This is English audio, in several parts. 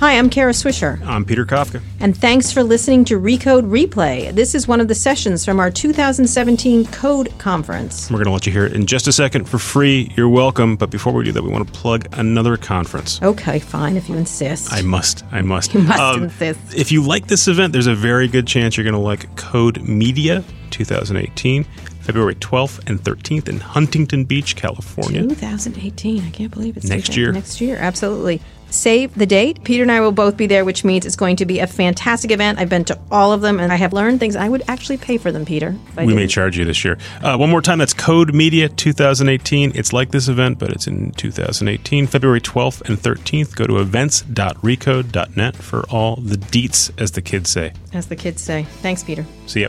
Hi, I'm Kara Swisher. I'm Peter Kafka. And thanks for listening to Recode Replay. This is one of the sessions from our 2017 Code Conference. We're going to let you hear it in just a second for free. You're welcome. But before we do that, we want to plug another conference. Okay, fine, if you insist. I must. I must. You must um, insist. If you like this event, there's a very good chance you're going to like Code Media 2018. February 12th and 13th in Huntington Beach, California. 2018. I can't believe it's next year. Next year, absolutely save the date. Peter and I will both be there, which means it's going to be a fantastic event. I've been to all of them and I have learned things I would actually pay for them, Peter. We didn't. may charge you this year. Uh, one more time, that's Code Media 2018. It's like this event, but it's in 2018, February 12th and 13th. Go to events.recode.net for all the deets, as the kids say. As the kids say. Thanks, Peter. See ya.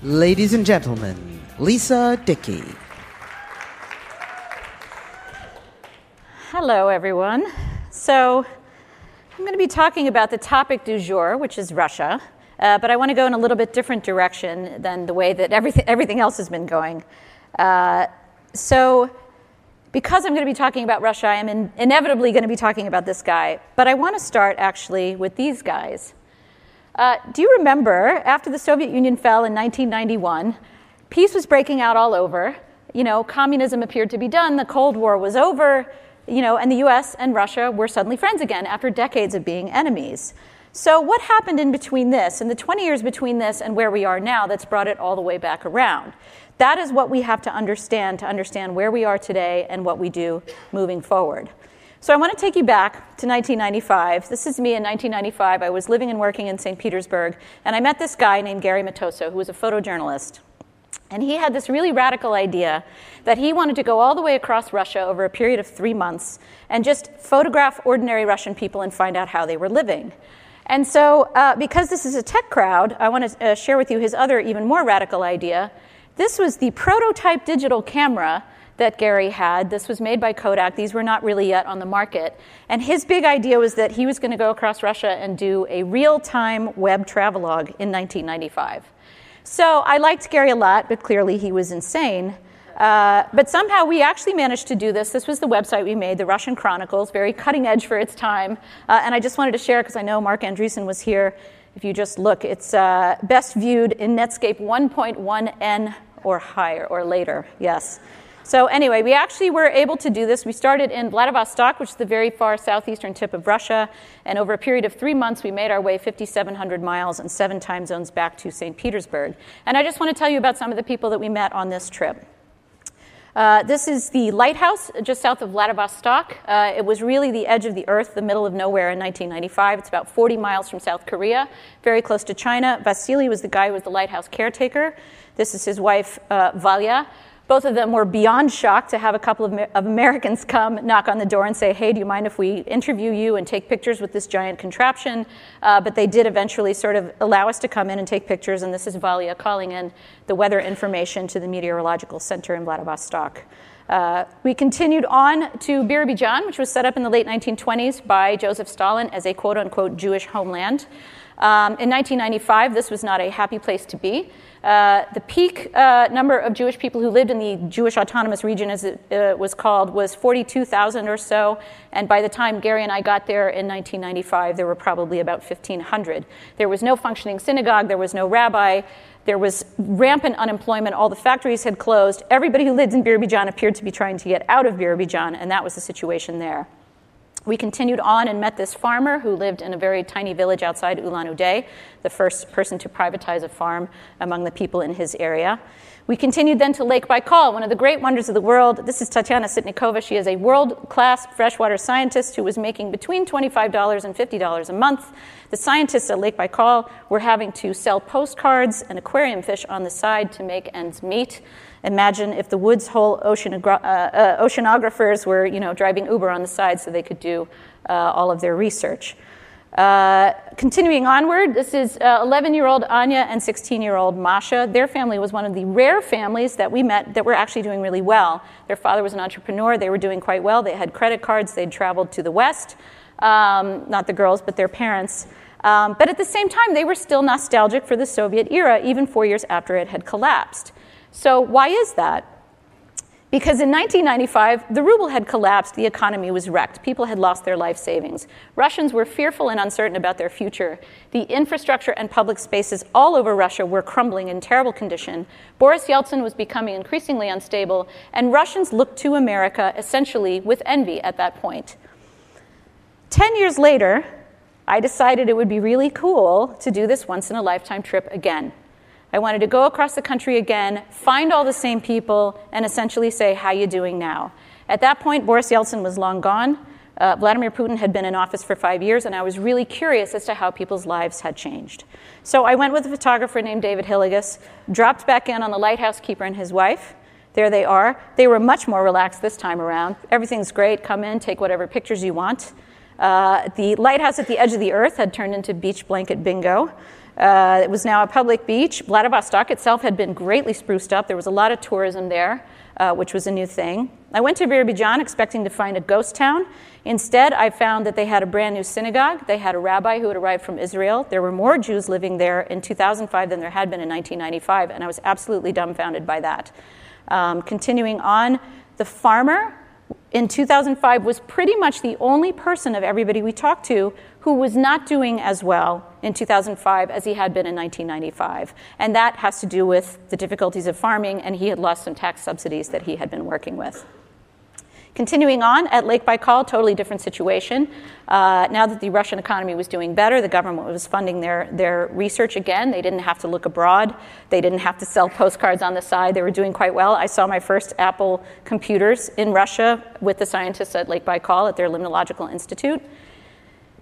Ladies and gentlemen, Lisa Dickey. Hello, everyone. So, I'm going to be talking about the topic du jour, which is Russia, uh, but I want to go in a little bit different direction than the way that everything, everything else has been going. Uh, so, because I'm going to be talking about Russia, I am in, inevitably going to be talking about this guy, but I want to start actually with these guys. Uh, do you remember after the Soviet Union fell in 1991, peace was breaking out all over? You know, communism appeared to be done, the Cold War was over you know, and the US and Russia were suddenly friends again after decades of being enemies. So, what happened in between this, and the 20 years between this and where we are now, that's brought it all the way back around? That is what we have to understand to understand where we are today and what we do moving forward. So, I want to take you back to 1995. This is me in 1995. I was living and working in St. Petersburg, and I met this guy named Gary Matoso, who was a photojournalist. And he had this really radical idea that he wanted to go all the way across Russia over a period of three months and just photograph ordinary Russian people and find out how they were living. And so, uh, because this is a tech crowd, I want to uh, share with you his other, even more radical idea. This was the prototype digital camera that Gary had. This was made by Kodak. These were not really yet on the market. And his big idea was that he was going to go across Russia and do a real time web travelogue in 1995. So I liked Gary a lot, but clearly he was insane. Uh, but somehow we actually managed to do this. This was the website we made, the Russian Chronicles, very cutting edge for its time. Uh, and I just wanted to share because I know Marc Andreessen was here. If you just look, it's uh, best viewed in Netscape 1.1n or higher or later. Yes. So, anyway, we actually were able to do this. We started in Vladivostok, which is the very far southeastern tip of Russia, and over a period of three months, we made our way 5,700 miles and seven time zones back to St. Petersburg. And I just want to tell you about some of the people that we met on this trip. Uh, this is the lighthouse just south of Vladivostok. Uh, it was really the edge of the earth, the middle of nowhere in 1995. It's about 40 miles from South Korea, very close to China. Vasily was the guy who was the lighthouse caretaker. This is his wife, uh, Valya. Both of them were beyond shocked to have a couple of, of, Americans come knock on the door and say, Hey, do you mind if we interview you and take pictures with this giant contraption? Uh, but they did eventually sort of allow us to come in and take pictures. And this is Valia calling in the weather information to the Meteorological Center in Vladivostok. Uh, we continued on to Birobidzhan, which was set up in the late 1920s by Joseph Stalin as a quote unquote Jewish homeland. Um, in 1995, this was not a happy place to be. Uh, the peak uh, number of Jewish people who lived in the Jewish Autonomous Region, as it uh, was called, was 42,000 or so. And by the time Gary and I got there in 1995, there were probably about 1,500. There was no functioning synagogue, there was no rabbi, there was rampant unemployment, all the factories had closed. Everybody who lived in Birobidzhan appeared to be trying to get out of Birobidzhan, and that was the situation there. We continued on and met this farmer who lived in a very tiny village outside Ulan Ude, the first person to privatize a farm among the people in his area. We continued then to Lake Baikal, one of the great wonders of the world. This is Tatiana Sitnikova. She is a world class freshwater scientist who was making between $25 and $50 a month. The scientists at Lake Baikal were having to sell postcards and aquarium fish on the side to make ends meet. Imagine if the Woods Hole oceanogra- uh, uh, oceanographers were, you know, driving Uber on the side so they could do uh, all of their research. Uh, continuing onward, this is 11 year old Anya and 16 year old Masha. Their family was one of the rare families that we met that were actually doing really well. Their father was an entrepreneur, they were doing quite well. They had credit cards, they'd traveled to the West, um, not the girls, but their parents. Um, but at the same time, they were still nostalgic for the Soviet era, even four years after it had collapsed. So, why is that? Because in 1995, the ruble had collapsed, the economy was wrecked, people had lost their life savings. Russians were fearful and uncertain about their future. The infrastructure and public spaces all over Russia were crumbling in terrible condition. Boris Yeltsin was becoming increasingly unstable, and Russians looked to America essentially with envy at that point. Ten years later, I decided it would be really cool to do this once in a lifetime trip again. I wanted to go across the country again, find all the same people, and essentially say, How you doing now? At that point, Boris Yeltsin was long gone. Uh, Vladimir Putin had been in office for five years, and I was really curious as to how people's lives had changed. So I went with a photographer named David Hillegas, dropped back in on the lighthouse keeper and his wife. There they are. They were much more relaxed this time around. Everything's great. Come in, take whatever pictures you want. Uh, the lighthouse at the edge of the earth had turned into beach blanket bingo. Uh, it was now a public beach. Vladivostok itself had been greatly spruced up. There was a lot of tourism there, uh, which was a new thing. I went to Birobidzhan expecting to find a ghost town. Instead, I found that they had a brand new synagogue. They had a rabbi who had arrived from Israel. There were more Jews living there in 2005 than there had been in 1995, and I was absolutely dumbfounded by that. Um, continuing on, the farmer in 2005 was pretty much the only person of everybody we talked to who was not doing as well in 2005 as he had been in 1995. And that has to do with the difficulties of farming, and he had lost some tax subsidies that he had been working with. Continuing on, at Lake Baikal, totally different situation. Uh, now that the Russian economy was doing better, the government was funding their, their research again. They didn't have to look abroad, they didn't have to sell postcards on the side. They were doing quite well. I saw my first Apple computers in Russia with the scientists at Lake Baikal at their Limnological Institute.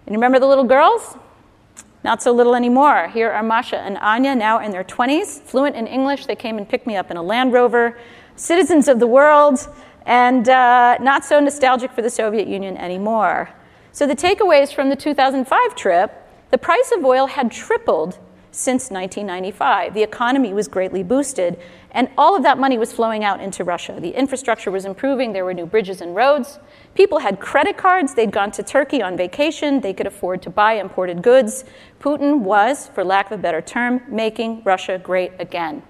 And remember the little girls? Not so little anymore. Here are Masha and Anya, now in their 20s, fluent in English. They came and picked me up in a Land Rover, citizens of the world and uh, not so nostalgic for the Soviet Union anymore. So, the takeaways from the 2005 trip the price of oil had tripled since 1995. The economy was greatly boosted, and all of that money was flowing out into Russia. The infrastructure was improving, there were new bridges and roads. People had credit cards, they'd gone to Turkey on vacation, they could afford to buy imported goods. Putin was, for lack of a better term, making Russia great again.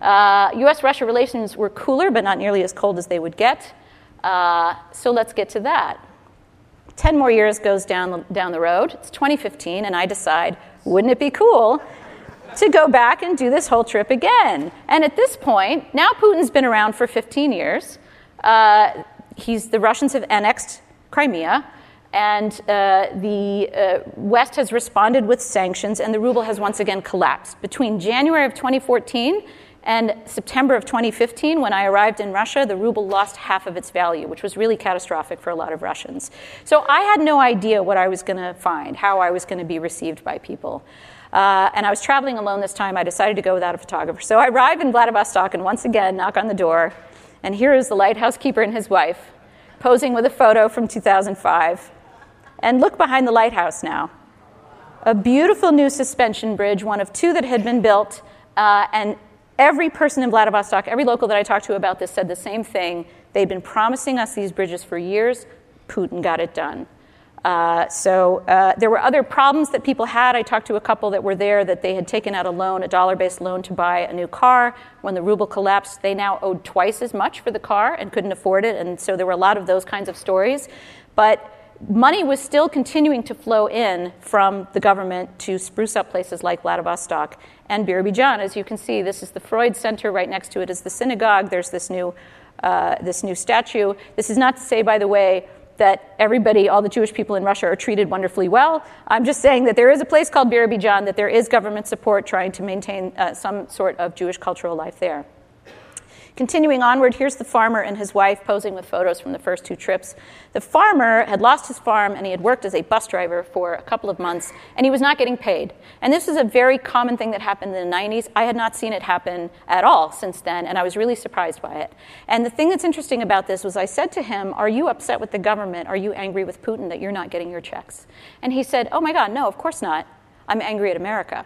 Uh, US Russia relations were cooler, but not nearly as cold as they would get. Uh, so let's get to that. 10 more years goes down down the road. It's 2015, and I decide, wouldn't it be cool to go back and do this whole trip again? And at this point, now Putin's been around for 15 years. Uh, he's, the Russians have annexed Crimea, and uh, the uh, West has responded with sanctions, and the ruble has once again collapsed. Between January of 2014 and September of 2015, when I arrived in Russia, the ruble lost half of its value, which was really catastrophic for a lot of Russians. So I had no idea what I was going to find, how I was going to be received by people. Uh, and I was traveling alone this time. I decided to go without a photographer. So I arrive in Vladivostok and once again knock on the door. And here is the lighthouse keeper and his wife posing with a photo from 2005. And look behind the lighthouse now. A beautiful new suspension bridge, one of two that had been built. Uh, and Every person in Vladivostok, every local that I talked to about this said the same thing. They'd been promising us these bridges for years. Putin got it done. Uh, so uh, there were other problems that people had. I talked to a couple that were there that they had taken out a loan, a dollar based loan to buy a new car. When the ruble collapsed, they now owed twice as much for the car and couldn't afford it. And so there were a lot of those kinds of stories. But money was still continuing to flow in from the government to spruce up places like Vladivostok and Birobidzhan. As you can see, this is the Freud Center. Right next to it is the synagogue. There's this new, uh, this new statue. This is not to say, by the way, that everybody, all the Jewish people in Russia, are treated wonderfully well. I'm just saying that there is a place called Birobidzhan, that there is government support trying to maintain uh, some sort of Jewish cultural life there. Continuing onward, here's the farmer and his wife posing with photos from the first two trips. The farmer had lost his farm and he had worked as a bus driver for a couple of months and he was not getting paid. And this is a very common thing that happened in the 90s. I had not seen it happen at all since then and I was really surprised by it. And the thing that's interesting about this was I said to him, Are you upset with the government? Are you angry with Putin that you're not getting your checks? And he said, Oh my God, no, of course not. I'm angry at America.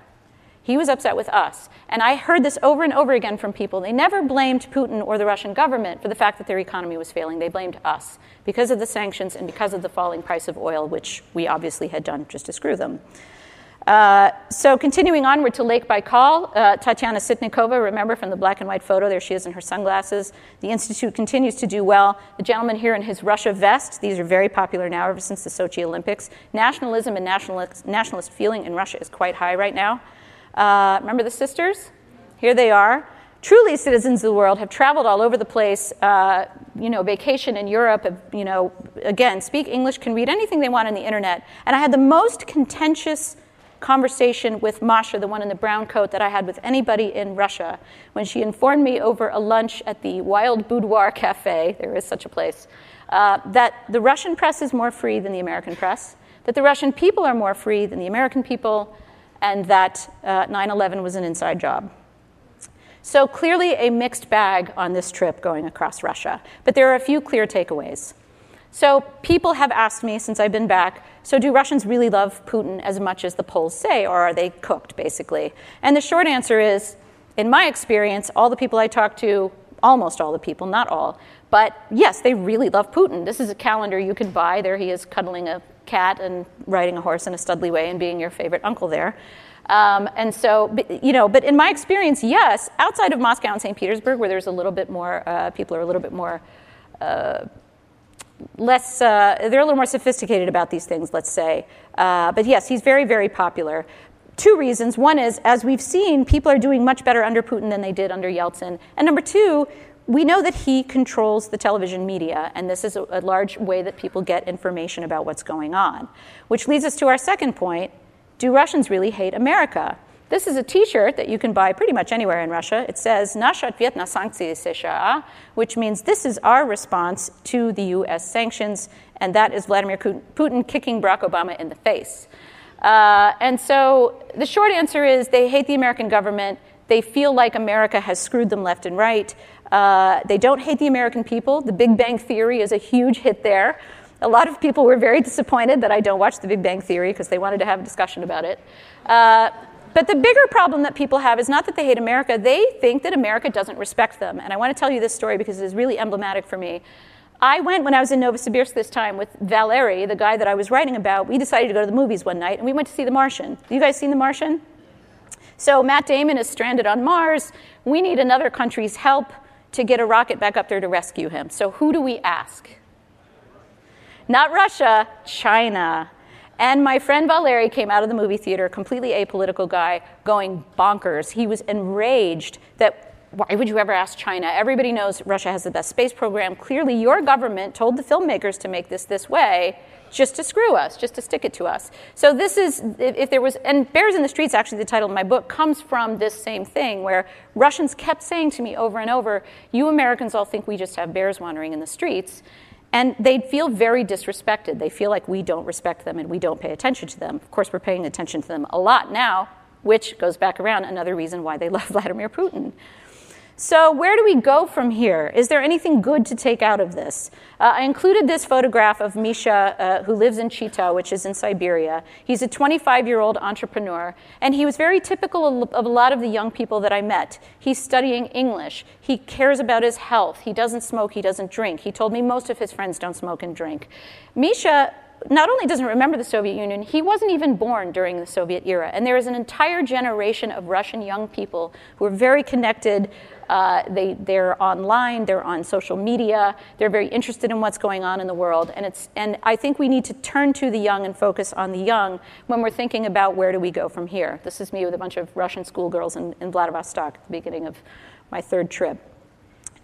He was upset with us. And I heard this over and over again from people. They never blamed Putin or the Russian government for the fact that their economy was failing. They blamed us because of the sanctions and because of the falling price of oil, which we obviously had done just to screw them. Uh, so continuing onward to Lake Baikal, uh, Tatiana Sitnikova, remember from the black and white photo, there she is in her sunglasses. The Institute continues to do well. The gentleman here in his Russia vest, these are very popular now ever since the Sochi Olympics. Nationalism and nationalist, nationalist feeling in Russia is quite high right now. Uh, remember the sisters? Here they are. Truly, citizens of the world have traveled all over the place, uh, you know, vacation in Europe, you know, again, speak English, can read anything they want on the internet. And I had the most contentious conversation with Masha, the one in the brown coat, that I had with anybody in Russia when she informed me over a lunch at the Wild Boudoir Cafe, there is such a place, uh, that the Russian press is more free than the American press, that the Russian people are more free than the American people, and that uh, 9 uh, 11 was an inside job. So, clearly, a mixed bag on this trip going across Russia. But there are a few clear takeaways. So, people have asked me since I've been back so, do Russians really love Putin as much as the polls say, or are they cooked, basically? And the short answer is, in my experience, all the people I talk to, almost all the people, not all, but yes, they really love Putin. This is a calendar you can buy. There he is cuddling a cat and riding a horse in a Studley way and being your favorite uncle there. Um, and so, you know, but in my experience, yes, outside of Moscow and St. Petersburg, where there's a little bit more, uh, people are a little bit more uh, less, uh, they're a little more sophisticated about these things, let's say. Uh, but yes, he's very, very popular. Two reasons. One is, as we've seen, people are doing much better under Putin than they did under Yeltsin. And number two, we know that he controls the television media, and this is a, a large way that people get information about what's going on. Which leads us to our second point do Russians really hate America? This is a T-shirt that you can buy pretty much anywhere in Russia. It says "Nash ответ на санкции США," which means this is our response to the U.S. sanctions, and that is Vladimir Putin kicking Barack Obama in the face. Uh, and so the short answer is they hate the American government. They feel like America has screwed them left and right. Uh, they don't hate the American people. The Big Bang Theory is a huge hit there. A lot of people were very disappointed that I don't watch The Big Bang Theory because they wanted to have a discussion about it. Uh, but the bigger problem that people have is not that they hate America, they think that America doesn't respect them. And I want to tell you this story because it is really emblematic for me. I went when I was in Novosibirsk this time with Valery, the guy that I was writing about. We decided to go to the movies one night and we went to see The Martian. You guys seen The Martian? So Matt Damon is stranded on Mars. We need another country's help to get a rocket back up there to rescue him. So who do we ask? Not Russia, China. And my friend Valery came out of the movie theater, completely apolitical guy, going bonkers. He was enraged that why would you ever ask China? Everybody knows Russia has the best space program. Clearly, your government told the filmmakers to make this this way just to screw us, just to stick it to us. So, this is, if there was, and Bears in the Streets, actually, the title of my book, comes from this same thing where Russians kept saying to me over and over, You Americans all think we just have bears wandering in the streets. And they feel very disrespected. They feel like we don't respect them and we don't pay attention to them. Of course, we're paying attention to them a lot now, which goes back around another reason why they love Vladimir Putin. So, where do we go from here? Is there anything good to take out of this? Uh, I included this photograph of Misha, uh, who lives in Chita, which is in Siberia. He's a 25 year old entrepreneur, and he was very typical of a lot of the young people that I met. He's studying English, he cares about his health, he doesn't smoke, he doesn't drink. He told me most of his friends don't smoke and drink. Misha not only doesn't remember the Soviet Union, he wasn't even born during the Soviet era. And there is an entire generation of Russian young people who are very connected uh, they, they're online, they're on social media, they're very interested in what's going on in the world. And, it's, and I think we need to turn to the young and focus on the young when we're thinking about where do we go from here. This is me with a bunch of Russian schoolgirls in, in Vladivostok at the beginning of my third trip.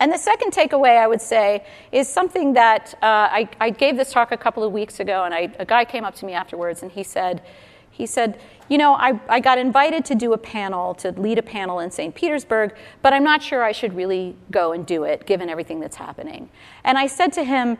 And the second takeaway I would say is something that uh, I, I, gave this talk a couple of weeks ago, and I, a guy came up to me afterwards and he said, he said, You know, I, I got invited to do a panel, to lead a panel in St. Petersburg, but I'm not sure I should really go and do it given everything that's happening. And I said to him,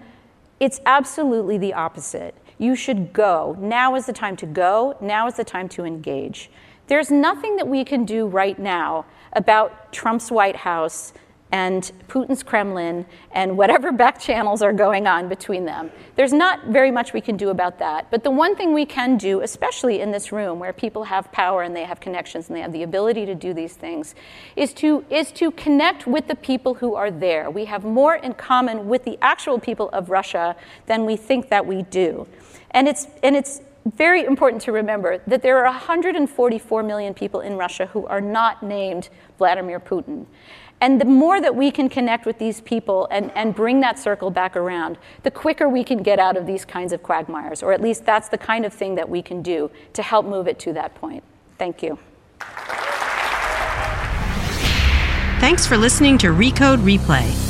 It's absolutely the opposite. You should go. Now is the time to go. Now is the time to engage. There's nothing that we can do right now about Trump's White House and Putin's Kremlin and whatever back channels are going on between them. There's not very much we can do about that. But the one thing we can do, especially in this room where people have power and they have connections and they have the ability to do these things, is to, is to connect with the people who are there. We have more in common with the actual people of Russia than we think that we do. And it's, and it's very important to remember that there are 144 million people in Russia who are not named Vladimir Putin. And the more that we can connect with these people and, and bring that circle back around, the quicker we can get out of these kinds of quagmires, or at least that's the kind of thing that we can do to help move it to that point. Thank you. Thanks for listening to Recode Replay.